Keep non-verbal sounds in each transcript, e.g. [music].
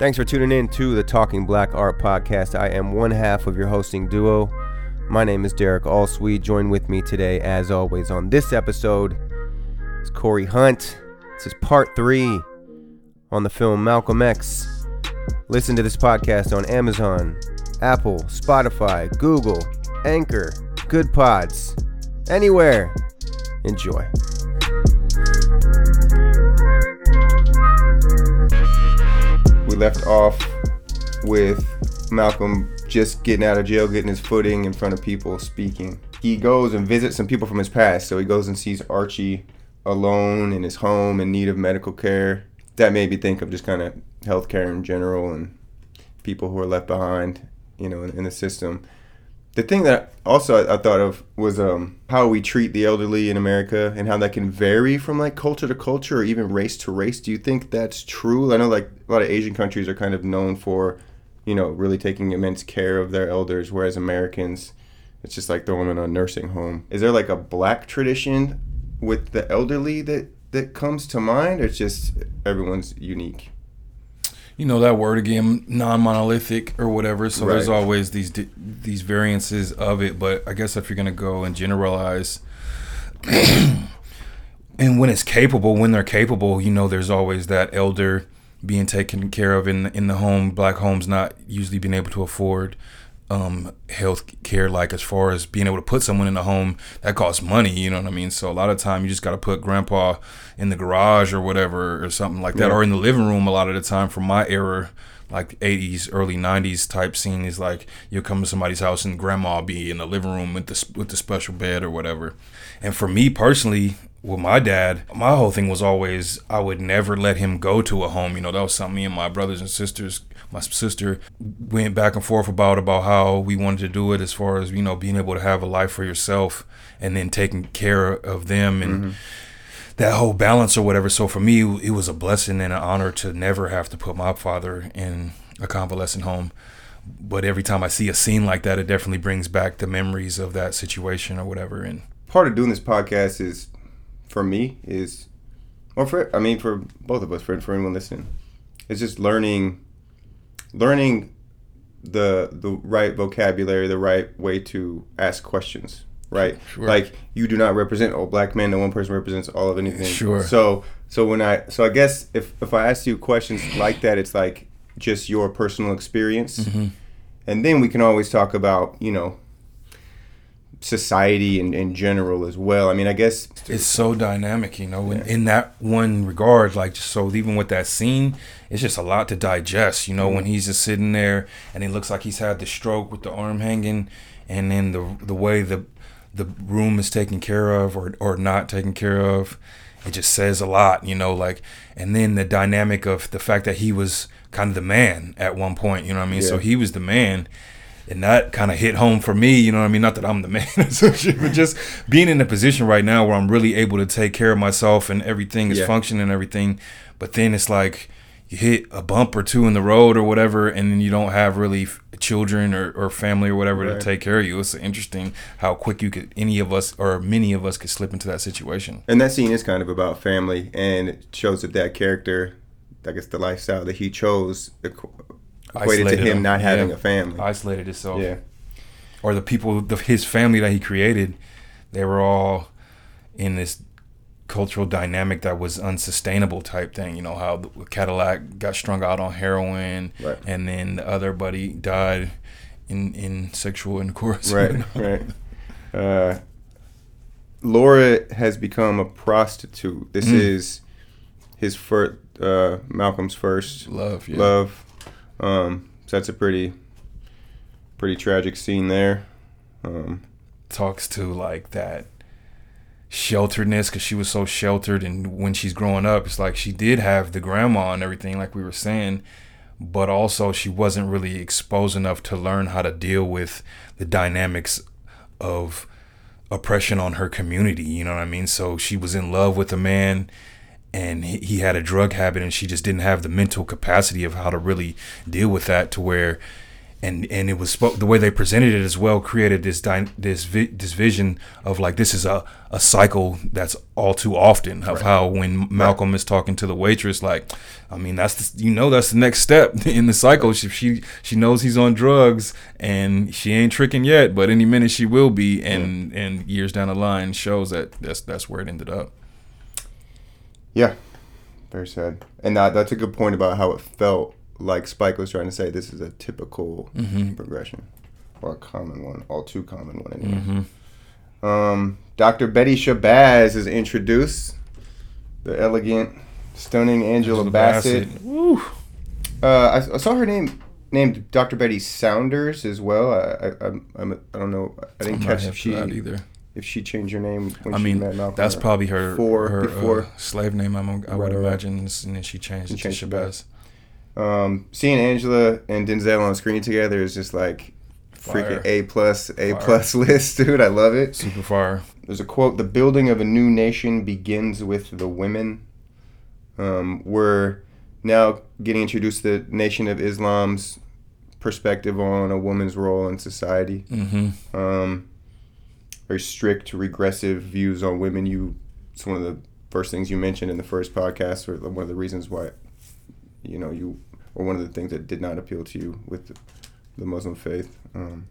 Thanks for tuning in to the Talking Black Art podcast. I am one half of your hosting duo. My name is Derek Ahlswede. Join with me today, as always, on this episode is Cory Hunt. This is part three on the film Malcolm X. Listen to this podcast on Amazon, Apple, Spotify, Google, Anchor, Good Pods, anywhere. Enjoy. Left off with Malcolm just getting out of jail, getting his footing in front of people, speaking. He goes and visits some people from his past. So he goes and sees Archie alone in his home in need of medical care. That made me think of just kind of healthcare in general and people who are left behind, you know, in, in the system. The thing that also I, I thought of was um, how we treat the elderly in America and how that can vary from like culture to culture or even race to race. Do you think that's true? I know like a lot of Asian countries are kind of known for, you know, really taking immense care of their elders, whereas Americans, it's just like throwing them in a nursing home. Is there like a black tradition with the elderly that that comes to mind, or it's just everyone's unique? You know that word again non-monolithic or whatever so Right. there's always these these variances of it but i guess if you're gonna go and generalize [clears throat] and when it's capable when they're capable you know there's always that elder being taken care of in in the home black homes not usually being able to afford um health care like as far as being able to put someone in a home that costs money you know what i mean? So a lot of time you just got to put grandpa in the garage or whatever or something like that Yeah. or in the living room a lot of the time. From my era like 80s early 90s type scene is like you'll come to somebody's house and grandma be in the living room with the with the special bed or whatever. And for me personally with my dad my whole thing was always i would never let him go to a home you know? That was something me and my brothers and sisters my sister went back and forth about about how we wanted to do it as far as you know being able to have a life for yourself and then taking care of them and mm-hmm. that whole balance or whatever. So for me, it was a blessing and an honor to never have to put my father in a convalescent home. But every time I see a scene like that, it definitely brings back the memories of that situation or whatever. And part of doing this podcast is for me is or for I mean for both of us for, for anyone listening it's just learning learning the the right vocabulary the right way to ask questions right Sure. like you do not represent all black men no one person represents all of anything Sure. so so when I so I guess if if I ask you questions like that it's like just your personal experience Mm-hmm. and then we can always talk about you know society in, in general as well. I mean, I guess it's so dynamic, you know, in, in that one regard. Like, just so even with that scene, it's just a lot to digest, you know, when he's just sitting there and he looks like he's had the stroke with the arm hanging, and then the the way the the room is taken care of or or not taken care of, it just says a lot, you know, like, and then the dynamic of the fact that he was kind of the man at one point, you know what I mean? So he was the man and that kind of hit home for me you know what i mean not that i'm the man [laughs] but just being in a position right now where i'm really able to take care of myself and everything is Yeah. functioning and everything but then it's like you hit a bump or two in the road or whatever and then you don't have really f- children or, or family or whatever Right. to take care of you it's interesting how quick you could any of us or many of us could slip into that situation and that scene is kind of about family, and it shows that that character, I guess the lifestyle that he chose, equ- equated to Isolated him him, not having yeah. a family. isolated himself. yeah, or the people the, his family that he created they were all in this cultural dynamic that was unsustainable type thing you know how the cadillac got strung out on heroin Right. and then the other buddy died in in sexual intercourse [laughs] right, right. Uh, Laura has become a prostitute. This Mm. is his first, uh, Malcolm's first love yeah love. Um, so that's a pretty, pretty tragic scene there. Um, talks to like that shelteredness because she was so sheltered and when she's growing up it's like she did have the grandma and everything like we were saying but also she wasn't really exposed enough to learn how to deal with the dynamics of oppression on her community you know what i mean so she was in love with a man and he, he had a drug habit and she just didn't have the mental capacity of how to really deal with that to where and and it was the way they presented it as well created this this vi- this vision of like this is a, a cycle that's all too often of Right. how when Malcolm is talking to the waitress like I mean that's the, you know that's the next step [laughs] in the cycle. She she she knows he's on drugs and she ain't tricking yet but any minute she will be. And and years down the line shows that that's that's where it ended up Yeah, very sad. And that, that's a good point about how it felt like Spike was trying to say this is a typical Mm-hmm. progression or a common one, all too common one anyway. Um, Dr. Betty Shabazz is introduced. The elegant, stunning Angela, Angela Bassett. Bassett. Woo. Uh, I, I saw her name named Dr. Betty Sanders as well. I I, I'm, I'm, I don't know. I didn't I'm catch if she that either if she changed her name when I she mean met Malcolm. that's or- probably her before- her before. uh, slave name I'm, I would Right, right, right. imagine and then she changed She it to changed it Shabazz um, seeing Angela and Denzel on screen together is just like freaking A plus A Fire. plus [laughs] list, dude. I love it. super fire There's a quote: "The building of a new nation begins with the women." Um, we're now getting introduced to the Nation of Islam's perspective on a woman's role in society. mm-hmm Um, very strict, regressive views on women. You, it's one of the first things you mentioned in the first podcast, or one of the reasons why, you know, you, or one of the things that did not appeal to you with the, the Muslim faith. Um,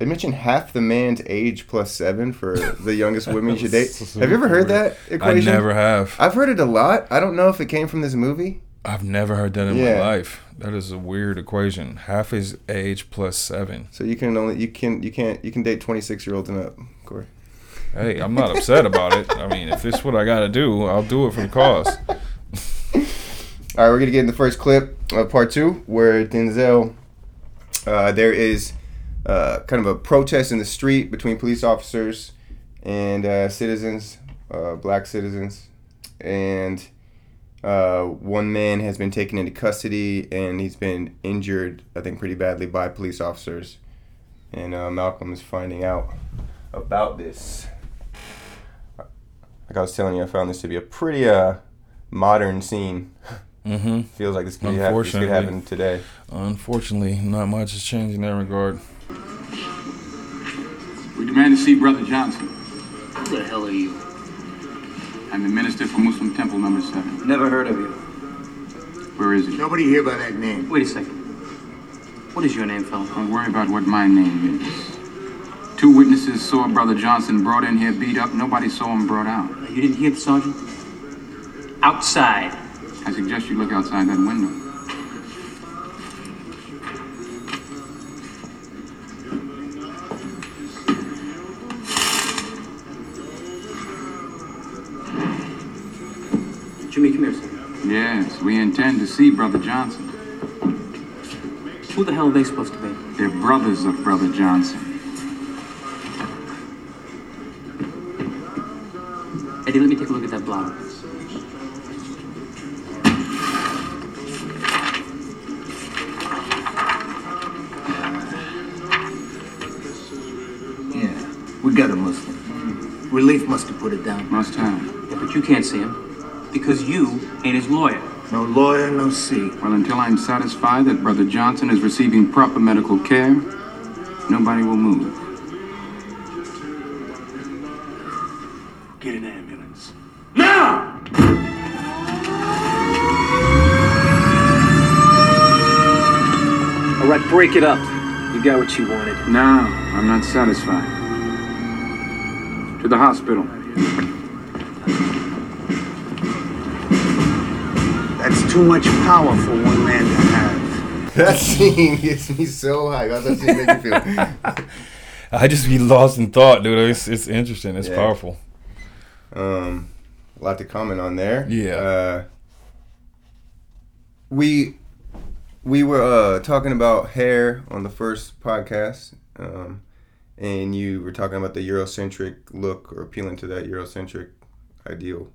they mentioned half the man's age plus seven for [laughs] the youngest women you should [laughs] date. Have you ever heard that equation? I never have I've heard it a lot. I don't know if it came from this movie. I've never heard that in Yeah. my life. That is a weird equation. Half his age plus seven. So you can only you can you can't you can date twenty six year olds and up, Cory. hey I'm not upset about it. I mean if this is what I gotta do I'll do it for the cause. [laughs] All right, we're gonna get in the first clip of part two, where Denzel, uh, there is uh, kind of a protest in the street between police officers and uh, citizens, uh, black citizens, and uh, one man has been taken into custody and he's been injured, I think, pretty badly by police officers, and uh, Malcolm is finding out about this. Like I was telling you, I found this to be a pretty uh, modern scene. mm-hmm [laughs] Feels like this could, happen, this could happen today. unfortunately not much is changing in that regard We demand to see Brother Johnson. Who the hell are you? I'm the minister for Muslim Temple Number 7. Never heard of you. Where is he? Nobody here by that name. Wait a second. What is your name, fella? Don't worry about what my name is. Two witnesses saw Brother Johnson brought in here beat up. Nobody saw him brought out. You didn't hear the sergeant? Outside. I suggest you look outside that window. Yes, we intend to see Brother Johnson. Who the hell are they supposed to be? They're brothers of Brother Johnson. Eddie, let me take a look at that blotter. Yeah, we got a Muslim. Relief must have put it down. Must have. Yeah, but you can't see him. Because you ain't his lawyer. No lawyer, no see. Well, until I'm satisfied that Brother Johnson is receiving proper medical care, nobody will move. Get an ambulance. Now! All right, break it up. You got what you wanted. No, I'm not satisfied. To the hospital. Too much power for one man to have. That scene gets me so high. How's that scene make you feel? [laughs] I just be lost in thought dude it's, it's interesting it's Yeah. powerful Um, a lot to comment on there. Yeah. Uh, we we were uh, talking about hair on the first podcast, um, and you were talking about the Eurocentric look or appealing to that Eurocentric ideal.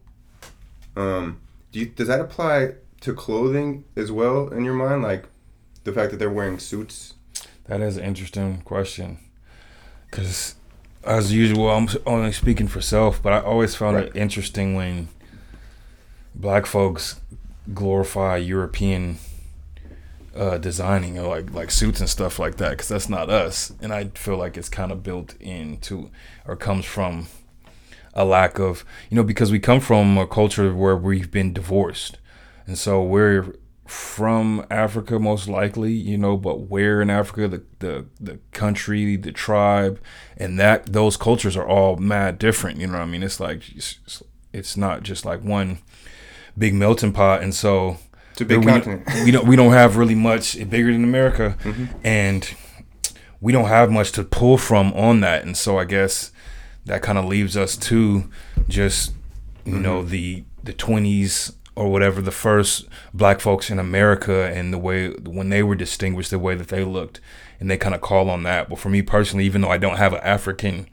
Um, do you, does that apply to clothing as well in your mind? Like the fact that they're wearing suits. That is an interesting question. Because, as usual, I'm only speaking for self, but I always found Right. it interesting when black folks glorify European uh, designing or like like suits and stuff like that because that's not us. And I feel like it's kind of built into or comes from a lack of you know because we come from a culture where we've been divorced, and so we're from Africa most likely, you know, but where in Africa, the, the the country, the tribe, and that those cultures are all mad different. You know what I mean? It's like it's, it's not just like one big melting pot, and so It's a big we, continent. [laughs] we don't we don't have really much bigger than America, mm-hmm. and we don't have much to pull from on that, and so I guess that kind of leaves us to just you know mm-hmm. the the twenties or whatever the first black folks in America and the way when they were distinguished the way that they looked and they kind of call on that. But for me personally even though I don't have an African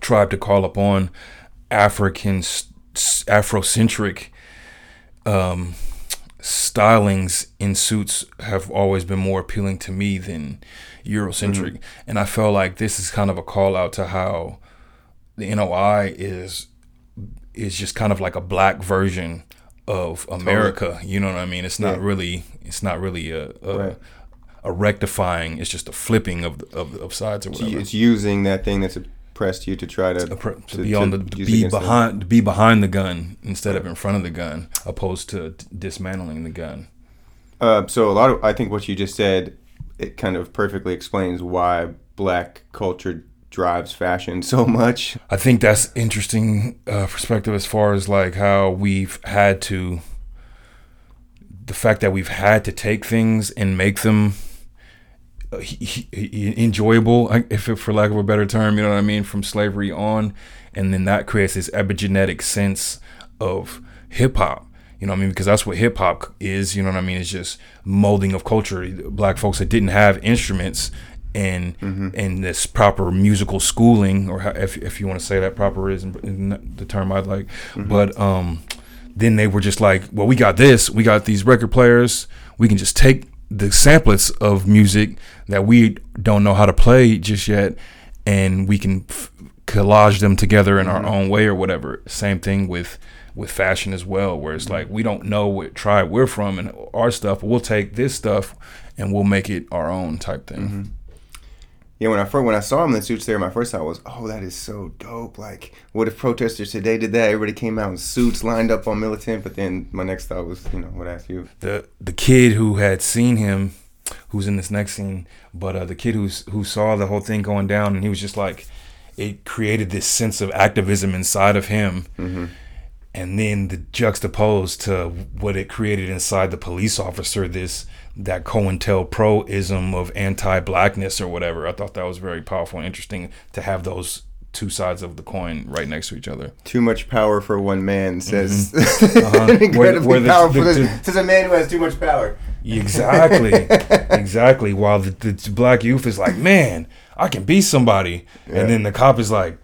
tribe to call upon African Afrocentric um, stylings in suits have always been more appealing to me than Eurocentric, and I felt like this is kind of a call out to how the NOI is is just kind of like a black version of America. You know what I mean? It's not Yeah. really it's not really a a, Right. a rectifying. It's just a flipping of of, of sides or whatever. It's using that thing that's oppressed you to try to, Appro- to, be on the to be behind to be behind the gun instead of in front of the gun, opposed to d- dismantling the gun. Uh, so a lot of I think what you just said it kind of perfectly explains why black culture drives fashion so much. I think that's interesting uh, perspective as far as like how we've had to the fact that we've had to take things and make them uh, enjoyable, if for lack of a better term, you know what I mean, from slavery on, and then that creates this epigenetic sense of hip hop. You know what I mean? Because that's what hip hop is. You know what I mean? It's just molding of culture. Black folks that didn't have instruments and and mm-hmm. this proper musical schooling, or how, if if you want to say that proper is the term I'd like, mm-hmm. but um, then they were just like, well, we got this, we got these record players, we can just take the samplets of music that we don't know how to play just yet, and we can f- collage them together in our mm-hmm. own way or whatever. Same thing with with fashion as well, where it's like we don't know what tribe we're from and our stuff, we'll take this stuff and we'll make it our own type thing. Yeah, when I first when I saw him in the suits there, my first thought was, "Oh, that is so dope!" Like, what if protesters today did that? Everybody came out in suits, lined up on militant. But then my next thought was, you know, what asked you. the the kid who had seen him, who's in this next scene, but uh, the kid who's who saw the whole thing going down, and he was just like, it created this sense of activism inside of him, and then the juxtaposed to what it created inside the police officer, this that COINTELPRO-ism of anti-blackness or whatever. I thought that was very powerful and interesting to have those two sides of the coin right next to each other. Too much power for one man says Uh-huh. [laughs] Where- incredibly where the- powerful. the- Says- says a man who has too much power. Exactly, [laughs] exactly. While the, the black youth is like, man, I can be somebody, and then the cop is like,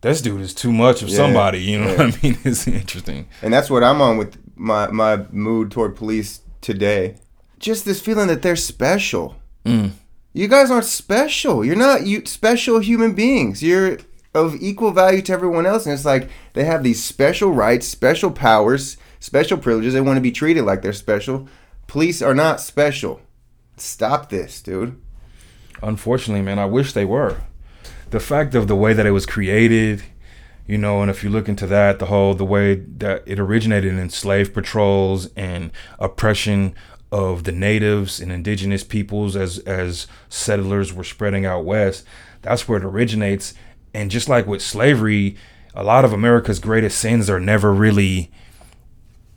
this dude is too much of Yeah, somebody. You know yeah. what I mean? [laughs] It's interesting. And that's what I'm on with my my mood toward police today. Just this feeling that they're special. Mm. You guys aren't special. You're not you special human beings. You're of equal value to everyone else. And it's like they have these special rights, special powers, special privileges. They want to be treated like they're special. Police are not special. Stop this, dude. Unfortunately, man, I wish they were. The fact of the way that it was created, you know, and if you look into that, the whole the way that it originated in slave patrols and oppression of the natives and indigenous peoples as as settlers were spreading out west, that's where it originates. And just like with slavery, a lot of America's greatest sins are never really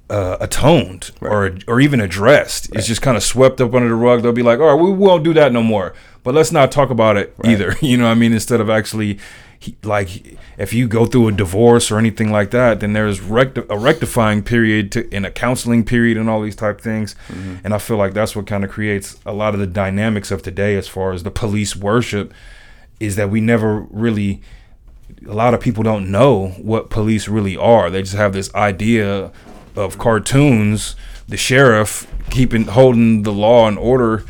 uh, atoned or or even addressed. It's just kind of swept up under the rug. They'll be like, "All right, we won't do that no more." But let's not talk about it either. [laughs] You know what I mean? Instead of actually he, like if you go through a divorce or anything like that, then there's recti- a rectifying period to, and a counseling period and all these type things. Mm-hmm. And I feel like that's what kind of creates a lot of the dynamics of today as far as the police worship is that we never really a lot of people don't know what police really are. They just have this idea of cartoons, the sheriff keeping holding the law and order,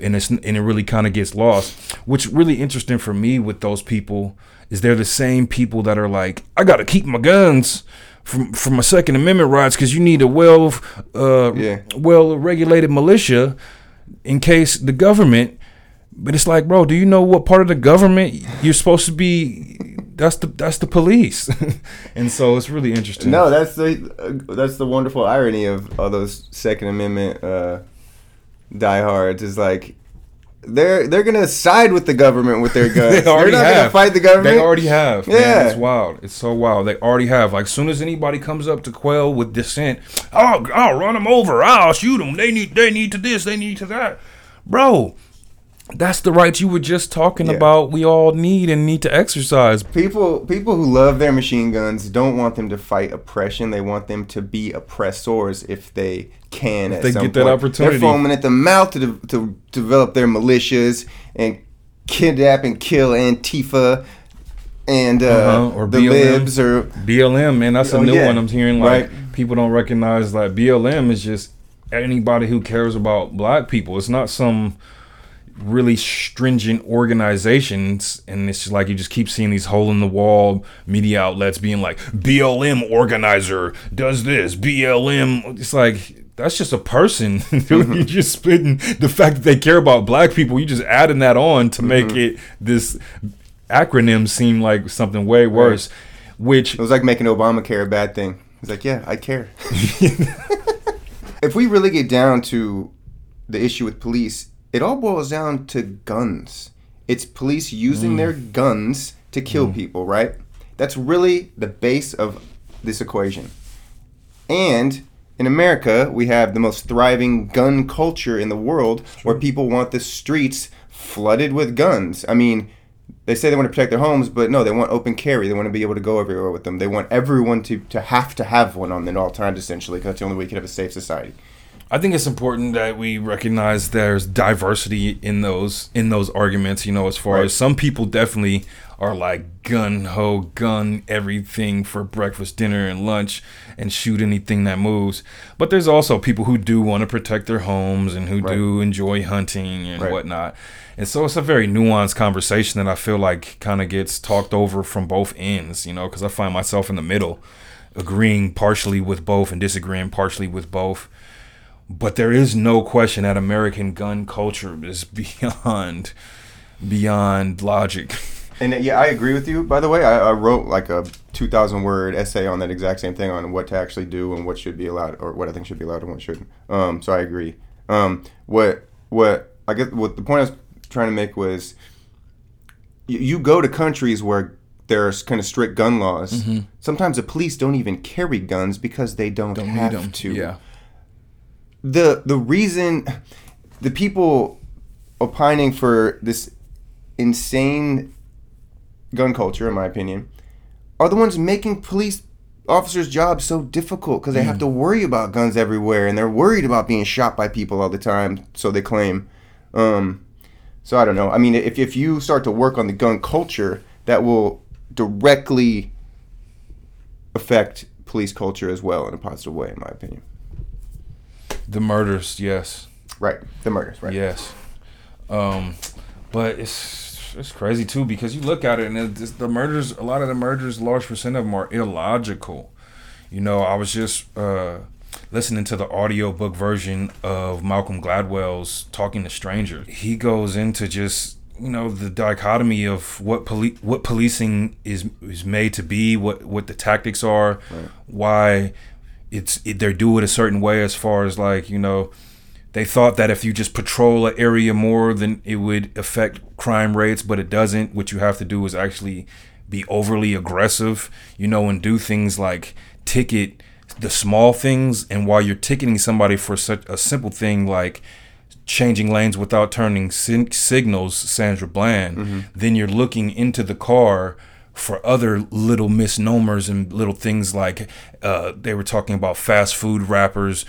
and it's and it really kind of gets lost. What's really interesting for me with those people is they're the same people that are like, I got to keep my guns. From, from my Second Amendment rights, because you need a well, uh, Yeah. well regulated militia in case the government. But it's like, bro, do you know what part of the government you're supposed to be? That's the that's the police, [laughs] and so it's really interesting. No, that's the uh, that's the wonderful irony of all those Second Amendment uh, diehards is like they're they're gonna side with the government with their [laughs] guns. they already are not have. gonna fight the government. They already have. Yeah, Yeah. it's wild. It's so wild. They already have. Like, as soon as anybody comes up to quell with dissent, I'll I'll run them over. I'll shoot them. They need they need to this. They need to that, bro. That's the right you were just talking Yeah. about. We all need and need to exercise. People people who love their machine guns don't want them to fight oppression. They want them to be oppressors if they can. If they get that opportunity. they're foaming at the mouth to de- to develop their militias and kidnap and kill Antifa and uh, Uh-huh, or the BLM. libs or BLM, man, that's a Oh, new yeah. one. I'm hearing like Right. people don't recognize like BLM is just anybody who cares about black people. It's not some really stringent organizations and it's just like you just keep seeing these hole in the wall media outlets being like BLM organizer does this BLM it's like that's just a person [laughs] you're [laughs] just spitting the fact that they care about black people You're just adding that on to make mm-hmm. it this acronym seem like something way worse which It was like making Obamacare a bad thing. He's like, yeah, I care. [laughs] if we really get down to the issue with police, it all boils down to guns. It's police using mm. their guns to kill mm. people, right? That's really the base of this equation. And in America, we have the most thriving gun culture in the world where people want the streets flooded with guns. I mean, they say they want to protect their homes, but no, they want open carry. They want to be able to go everywhere with them. They want everyone to, to have to have one on them at all times, essentially, because that's the only way you can have a safe society. I think it's important that we recognize there's diversity in those in those arguments. You know, as far Right. as some people definitely are like gun ho gun everything for breakfast, dinner, and lunch, and shoot anything that moves. But there's also people who do want to protect their homes and who do enjoy hunting and Right. whatnot. And so it's a very nuanced conversation that I feel like kind of gets talked over from both ends. You know, because I find myself in the middle, agreeing partially with both and disagreeing partially with both. But there is no question that American gun culture is [laughs] beyond beyond logic. [laughs] And yeah, I agree with you. By the way, I, I wrote like a 2,000 word essay on that exact same thing on what to actually do and what should be allowed, or what I think should be allowed and what shouldn't. Um, so I agree. Um, what what I guess what the point I was trying to make was, you, you go to countries where there's kind of strict gun laws. Sometimes the police don't even carry guns because they don't, Don't have need them. to Yeah. The the reason the people opining for this insane gun culture, in my opinion, are the ones making police officers' jobs so difficult because they have to worry about guns everywhere and they're worried about being shot by people all the time. So they claim. Um, so I don't know. I mean, if if you start to work on the gun culture, that will directly affect police culture as well in a positive way, in my opinion. The murders, yes. Right. The murders. Right. Yes. Um, but it's it's crazy too because you look at it and it's, the murders, a lot of the murders, large percent of them are illogical. You know, I was just uh, listening to the audiobook version of Malcolm Gladwell's Talking to Strangers. He goes into just you know the dichotomy of what poli- what policing is is made to be, what what the tactics are, why it's it, they're do it a certain way as far as like you know they thought that if you just patrol an area more then it would affect crime rates but it doesn't. What you have to do is actually be overly aggressive you know and do things like ticket the small things. And while you're ticketing somebody for such a simple thing like changing lanes without turning sin- signals Sandra Bland mm-hmm. then you're looking into the car for other little misnomers and little things like uh, they were talking about fast food wrappers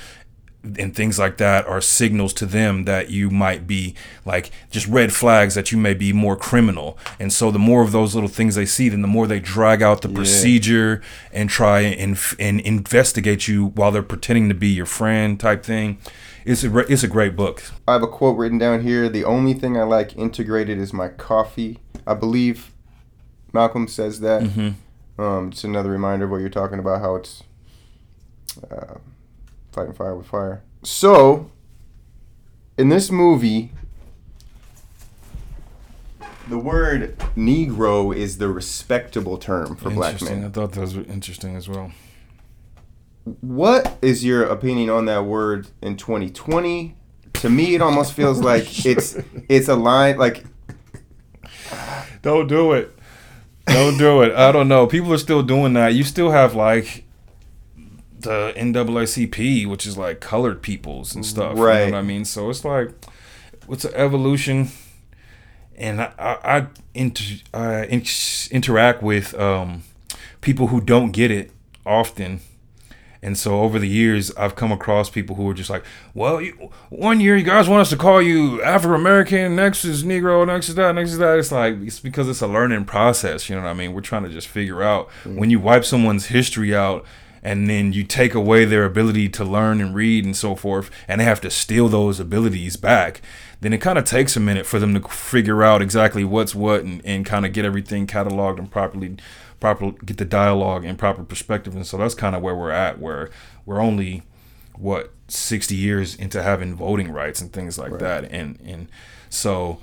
and things like that are signals to them that you might be like just red flags that you may be more criminal. And so the more of those little things they see, then the more they drag out the procedure and try and and investigate you while they're pretending to be your friend type thing. It's a it's a great book. I have a quote written down here. The only thing I like integrated is my coffee. I believe Malcolm says that. Um, it's another reminder of what you're talking about, how it's uh, fighting fire with fire. So, in this movie, the word Negro is the respectable term for black Interesting. I thought that was interesting as well. What is your opinion on that word in 2020? To me, it almost feels like [laughs] it's it's a line like Don't do it. Don't do it. I don't know. People are still doing that. You still have like the NAACP, which is like colored peoples and stuff. You Right. know what I mean? So it's like, what's an evolution? And I, I, I, inter, I in, interact with um, people who don't get it often. And so over the years, I've come across people who are just like, well, you, one year you guys want us to call you Afro American, next is Negro, next is that, next is that. It's like, it's because it's a learning process. You know what I mean? We're trying to just figure out mm. when you wipe someone's history out and then you take away their ability to learn and read and so forth, and they have to steal those abilities back. Then it kind of takes a minute for them to figure out exactly what's what and, and kind of get everything cataloged and properly proper get the dialogue in proper perspective and so that's kind of where we're at where we're only what 60 years into having voting rights and things like that and and so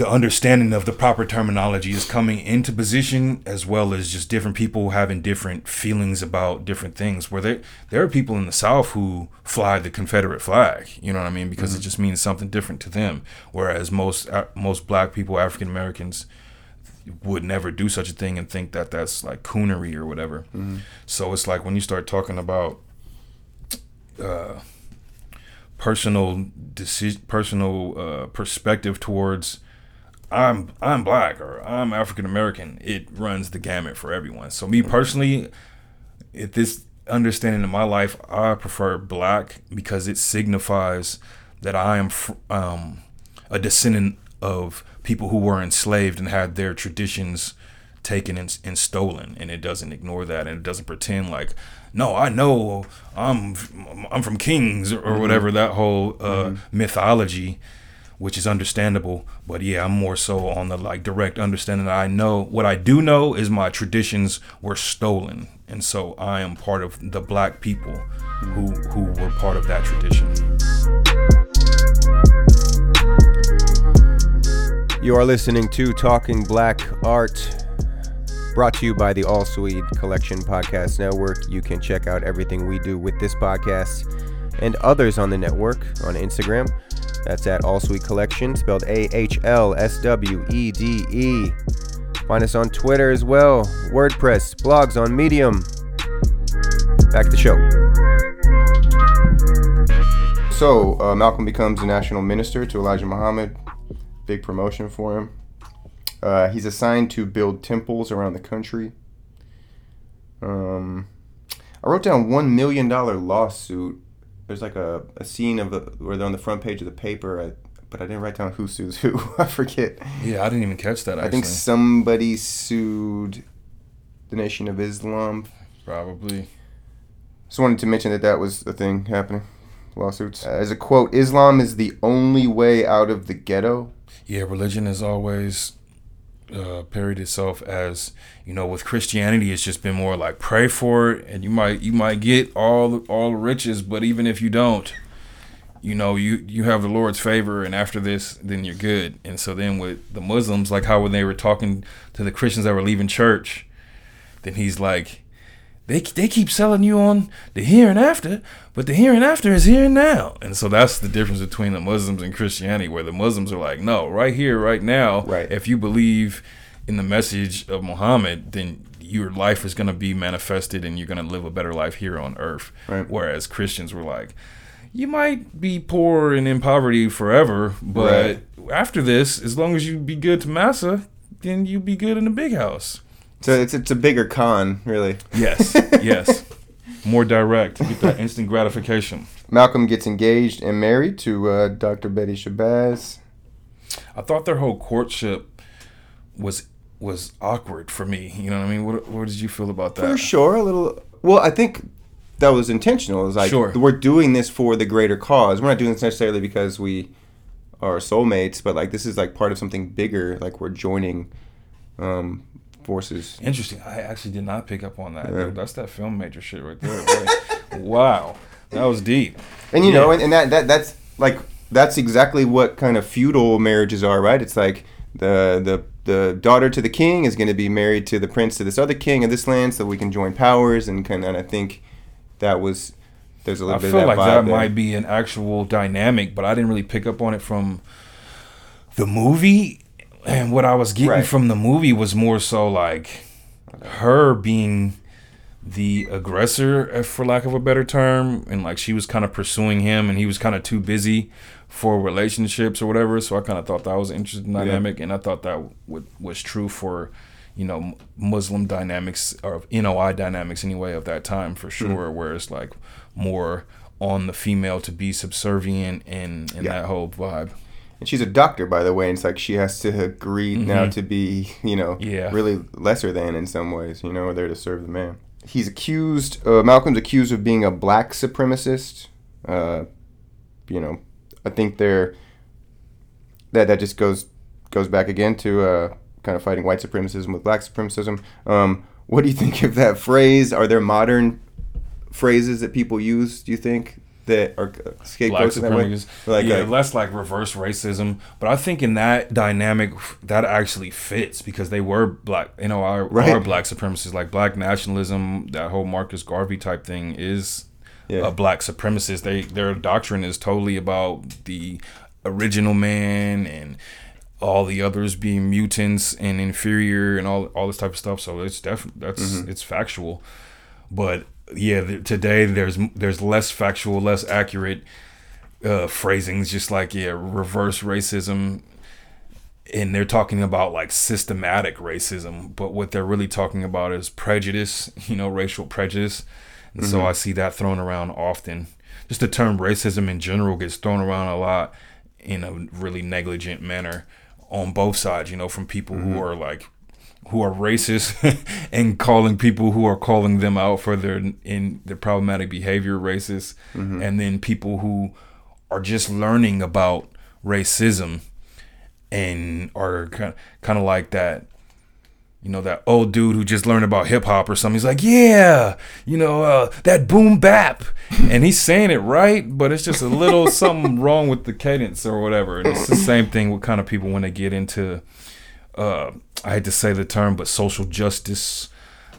the understanding of the proper terminology is coming into position as well as just different people having different feelings about different things where there there are people in the south who fly the confederate flag you know what i mean? Because it just means something different to them whereas most uh, most black people african americans would never do such a thing and think that that's like coonery or whatever. So it's like when you start talking about uh, personal decision, personal uh, perspective towards I'm I'm black or I'm African American, it runs the gamut for everyone. So me personally, at this understanding in my life, I prefer black because it signifies that I am fr- um, a descendant of people who were enslaved and had their traditions taken and, and stolen and it doesn't ignore that and it doesn't pretend like no i know i'm i'm from kings or, or whatever that whole uh, mythology which is understandable. But yeah i'm more so on the like direct understanding that i know what i do know is my traditions were stolen and so i am part of the black people who who were part of that tradition You are listening to Talking Black Art, brought to you by the Ahlswede Collection Podcast Network. You can check out everything we do with this podcast and others on the network on Instagram. That's at Ahlswede Collection, spelled A H L S W E D E. Find us on Twitter as well, WordPress, blogs on Medium. Back to the show. So, uh, Malcolm becomes a national minister to Elijah Muhammad big promotion for him. Uh, he's assigned to build temples around the country. Um, I wrote down one million dollar lawsuit. There's like a, a scene of the, where they're on the front page of the paper, I, but I didn't write down who sues who. [laughs] I forget. yeah i didn't even catch that actually I think somebody sued the Nation of Islam. probably Just wanted to mention that that was a thing happening. Lawsuits. As a quote, Islam is the only way out of the ghetto. Yeah, religion has always uh, parried itself as you know. With Christianity, it's just been more like pray for it, and you might you might get all all the riches, but even if you don't, you know you you have the Lord's favor, and after this, then you're good. And so then with the Muslims, like how when they were talking to the Christians that were leaving church, then he's like. They, they keep selling you on the here and after, but the here and after is here and now. And so that's the difference between the Muslims and Christianity, where the Muslims are like, no, right here, right now, Right. if you believe in the message of Muhammad, then your life is going to be manifested and you're going to live a better life here on earth. Right. Whereas Christians were like, you might be poor and in poverty forever, but after this, as long as you be good to Massa, then you be good in the big house. So it's it's a bigger con, really. Yes, [laughs] yes. More direct. Get that instant gratification. Malcolm gets engaged and married to uh, Dr. Betty Shabazz. I thought their whole courtship was was awkward for me. You know what I mean? What what did you feel about that? For sure, a little. Well, I think that was intentional. It was like Sure. we're doing this for the greater cause. We're not doing this necessarily because we are soulmates, but like this is like part of something bigger. Like we're joining um, forces. Interesting. I actually did not pick up on that. Yeah. Dude, that's that film major shit right there. [laughs] wow, that was deep. And you Yeah. know, and, and that, that that's like that's exactly what kind of feudal marriages are, right? It's like the the the daughter to the king is going to be married to the prince to this other king of this land, so we can join powers and kind. And I think that was there's a little I bit feel of that like that there. might be an actual dynamic, but I didn't really pick up on it from the movie. And what I was getting Right. from the movie was more so like her being the aggressor, for lack of a better term, and like she was kind of pursuing him, and he was kind of too busy for relationships or whatever. So I kind of thought that was an interesting dynamic, and I thought that w- was true for you know Muslim dynamics or NOI dynamics anyway of that time for hmm. sure, where it's like more on the female to be subservient and and Yeah. that whole vibe. And she's a doctor, by the way. And it's like she has to agree now to be, you know, Mm-hmm. Yeah. really lesser than in some ways. You know, or there to serve the man. He's accused. Uh, Malcolm's accused of being a black supremacist. Uh, you know, I think they're that that just goes goes back again to uh, kind of fighting white supremacism with black supremacism. Um, what do you [laughs] think of that phrase? Are there modern phrases that people use? Do you think that are scapegoats in that way? Like, yeah, like- less like reverse racism. But I think in that dynamic, that actually fits because they were black, you know, are, Right. are black supremacists. Like black nationalism, that whole Marcus Garvey type thing is Yeah. a black supremacist. They their doctrine is totally about the original man and all the others being mutants and inferior and all all this type of stuff. So it's definitely that's Mm-hmm. it's factual. But yeah, th- today there's there's less factual, less accurate uh, phrasings, just like yeah, reverse racism, and they're talking about like systematic racism, but what they're really talking about is prejudice, [laughs] you know, racial prejudice, and so I see that thrown around often. Just the term racism in general gets thrown around a lot in a really negligent manner on both sides, you know, from people who are like who are racist [laughs] and calling people who are calling them out for their in their problematic behavior racist and then people who are just learning about racism and are kind kind of like that you know that old dude who just learned about hip hop or something. He's like, yeah, you know uh, that boom bap, [laughs] and he's saying it right, but it's just a little [laughs] something wrong with the cadence or whatever. And it's the same thing with kind of people when they get into, uh, I hate to say the term, but social justice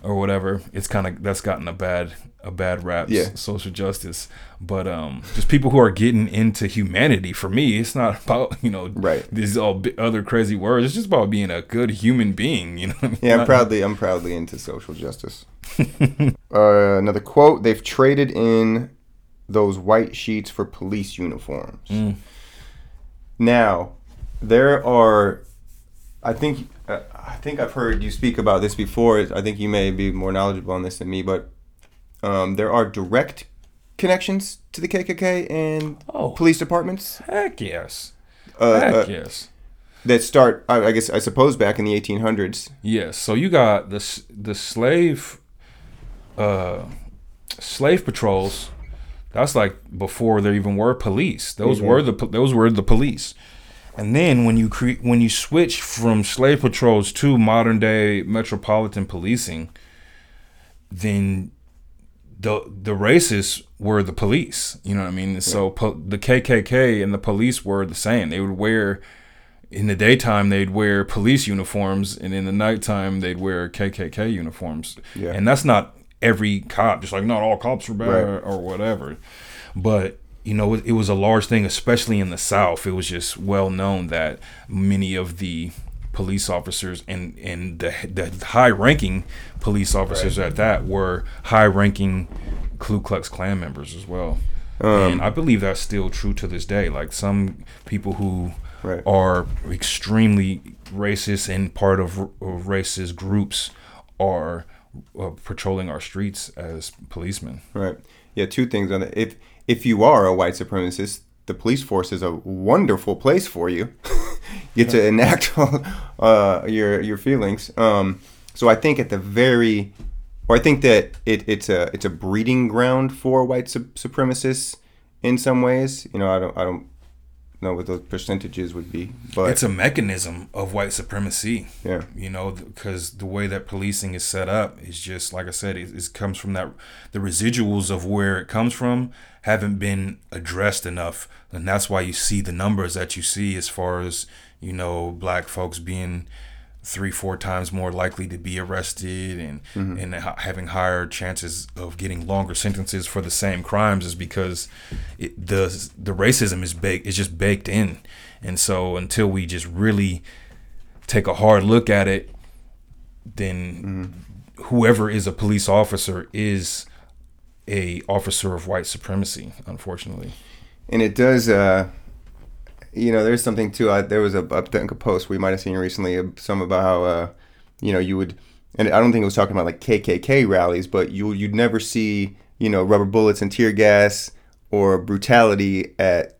or whatever. It's kind of that's gotten a bad a bad rap. Yeah. social justice, but um, just people who are getting into humanity. For me, it's not [laughs] about you know Right. these all other crazy words. It's just about being a good human being. You know. what I mean? Yeah, I'm Not- proudly I'm proudly into social justice. [laughs] uh, another quote: They've traded in those white sheets for police uniforms. Mm. Now, there are, I think, uh, I think I've heard you speak about this before. I think you may be more knowledgeable on this than me, but um, there are direct connections to the KKK and Oh. police departments Heck yes. uh, Heck uh, yes. that start, I, I guess, I suppose, back in the 1800s. Yes. So you got the the slave uh slave patrols. That's like before there even were police. Those were the those were the police. And then when you cre- when you switch from slave patrols to modern day metropolitan policing, then the the racists were the police. You know what I mean? So po- the KKK and the police were the same. They would wear in the daytime they'd wear police uniforms, and in the nighttime they'd wear KKK uniforms. Yeah. And that's not every cop. Just like not all cops are bad Right. or, or whatever. But you know, it, it was a large thing, especially in the South. It was just well known that many of the police officers and and the the high ranking police officers at that were high ranking Ku Klux Klan members as well. Um, and I believe that's still true to this day. Like some people who Right. are extremely racist and part of, of racist groups are uh, patrolling our streets as policemen. Right. Yeah, two things on that. If if you are a white supremacist, the police force is a wonderful place for you. [laughs] you get to enact [laughs] all, uh, your your feelings. Um, so I think at the very, or I think that it, it's a it's a breeding ground for white su- supremacists in some ways. You know, I don't I don't know what those percentages would be, but it's a mechanism of white supremacy. yeah, you know because the way that policing is set up is just like i said it, it comes from that the residuals of where it comes from haven't been addressed enough and that's why you see the numbers that you see as far as you know black folks being three four times more likely to be arrested and and having higher chances of getting longer sentences for the same crimes is because it, the the racism is baked is just baked in and so until we just really take a hard look at it, then whoever is a police officer is a officer of white supremacy. Unfortunately, and it does. uh You know, there's something too. I, there was a I think a post we might have seen recently, some about how uh, you know you would, and I don't think it was talking about like KKK rallies, but you you'd never see you know rubber bullets and tear gas or brutality at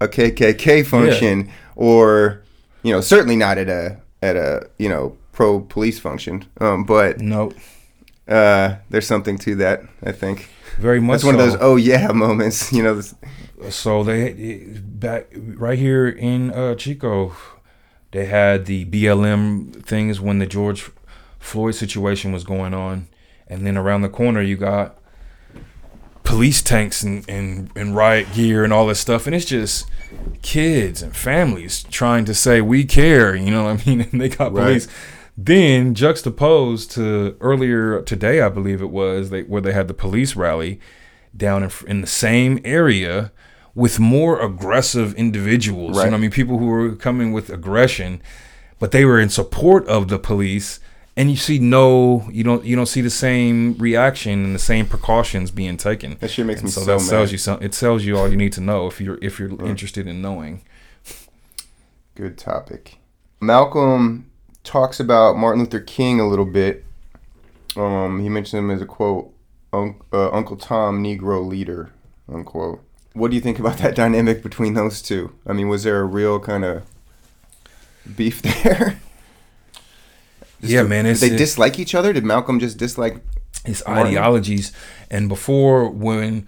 a KKK function, or you know certainly not at a at a you know pro police function. Um, but no, uh, there's something to that. I think very much. that's one of those oh yeah [laughs] moments. You know, this, So they back right here in uh, Chico, they had the BLM things when the George Floyd situation was going on, and then around the corner you got police tanks and, and, and riot gear and all this stuff, and it's just kids and families trying to say we care. You know what I mean? [laughs] And they got Right. police. Then juxtaposed to earlier today, I believe it was, they, where they had the police rally down in, in the same area with more aggressive individuals. Right. You know, I mean, people who were coming with aggression, but they were in support of the police. And you see no, you don't, you don't see the same reaction and the same precautions being taken. That shit makes And me so so that mad. you some. It tells you all you need to know if you're if you're interested in knowing. Good topic. Malcolm talks about Martin Luther King a little bit. Um, he mentioned him as a quote, "Un- uh, Uncle Tom, Negro leader, unquote. What do you think about that [laughs] dynamic between those two? I mean, was there a real kind of beef [laughs] there? Yeah, to- man, it's- Did they it- dislike each other? Did Malcolm just dislike? his Martin? ideologies. And before, when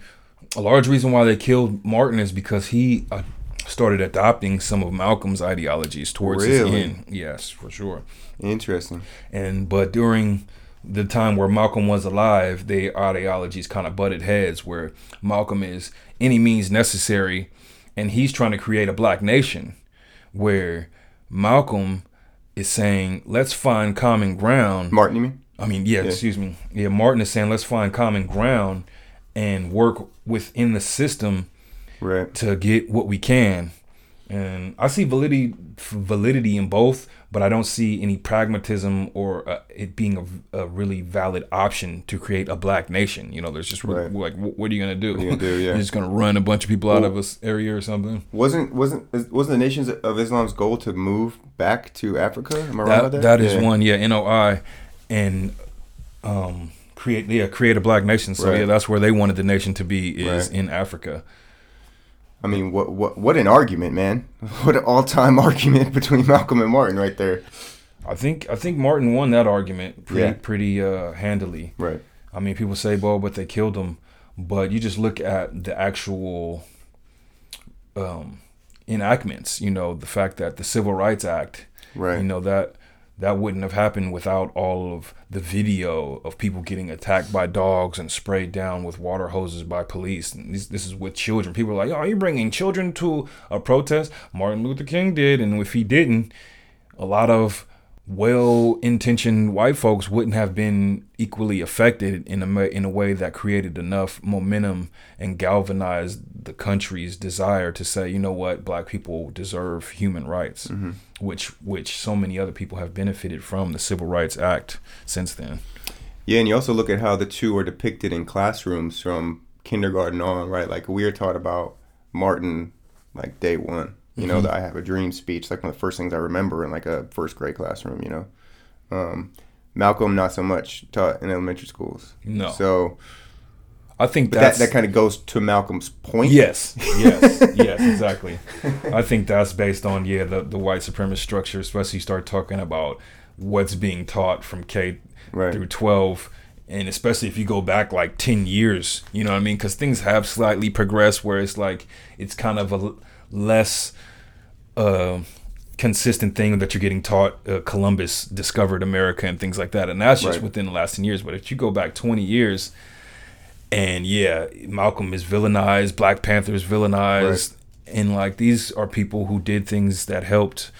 a large reason why they killed Martin is because he uh, started adopting some of Malcolm's ideologies towards his end. Yes, for sure. Interesting. And but during the time where Malcolm was alive, their ideologies kind of butted heads. Where Malcolm is any means necessary, and he's trying to create a black nation, where Malcolm is saying, "Let's find common ground." Martin, you mean? I mean, yeah, excuse me. Yeah, Martin is saying let's find common ground and work within the system Right. to get what we can. And I see validity validity in both, but I don't see any pragmatism or uh, it being a, a really valid option to create a black nation. You know, there's just Right. like, what are you gonna do? are you gonna do, [laughs] yeah. You're just gonna run a bunch of people out of this area or something. Wasn't wasn't wasn't the nations of Islam's goal to move back to Africa? Am I that, about that? that is Yeah. one, yeah, NOI, and um, create yeah create a black nation. So Right. yeah, that's where they wanted the nation to be is Right. in Africa. I mean, what what what an argument, man! [laughs] What an all time [laughs] argument between Malcolm and Martin, right there. I think I think Martin won that argument pretty Yeah. pretty uh, handily. Right. I mean, people say, "Well, but they killed him," but you just look at the actual um, enactments. You know, the fact that the Civil Rights Act, Right. you know that that wouldn't have happened without all of the video of people getting attacked by dogs and sprayed down with water hoses by police. And this, this is with children. People are like, "Oh, you're bringing children to a protest?" Martin Luther King did, and if he didn't, a lot of well-intentioned white folks wouldn't have been equally affected in a in a way that created enough momentum and galvanized the country's desire to say, you know what, black people deserve human rights, mm-hmm. which which so many other people have benefited from the Civil Rights Act since then. Yeah, and you also look at how the two are depicted in classrooms from kindergarten on, right? Like we are taught about Martin like day one. You know, the I have a dream speech, like one of the first things I remember in like a first grade classroom, you know. Um, Malcolm not so much taught in elementary schools. No. So I think that, that kind of goes to Malcolm's point. Yes, yes, [laughs] yes, exactly. I think that's based on yeah the, the white supremacist structure, especially you start talking about what's being taught from K Right. through twelve and especially if you go back like 10 years you know what i mean because things have slightly progressed where it's like it's kind of a less uh, consistent thing that you're getting taught uh, columbus discovered america and things like that. And that's just Right. within the last 10 years. But if you go back 20 years and yeah malcolm is villainized black panther is villainized and like these are people who did things that helped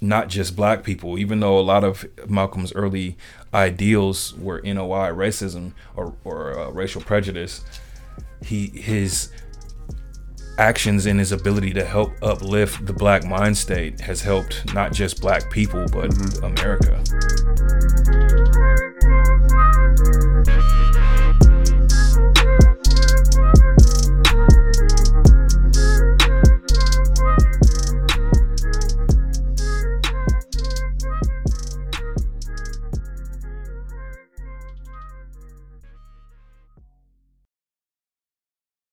not just black people, even though a lot of Malcolm's early ideals were NOI racism or, or uh, racial prejudice, he his actions and his ability to help uplift the black mind state has helped not just black people, but mm-hmm. America.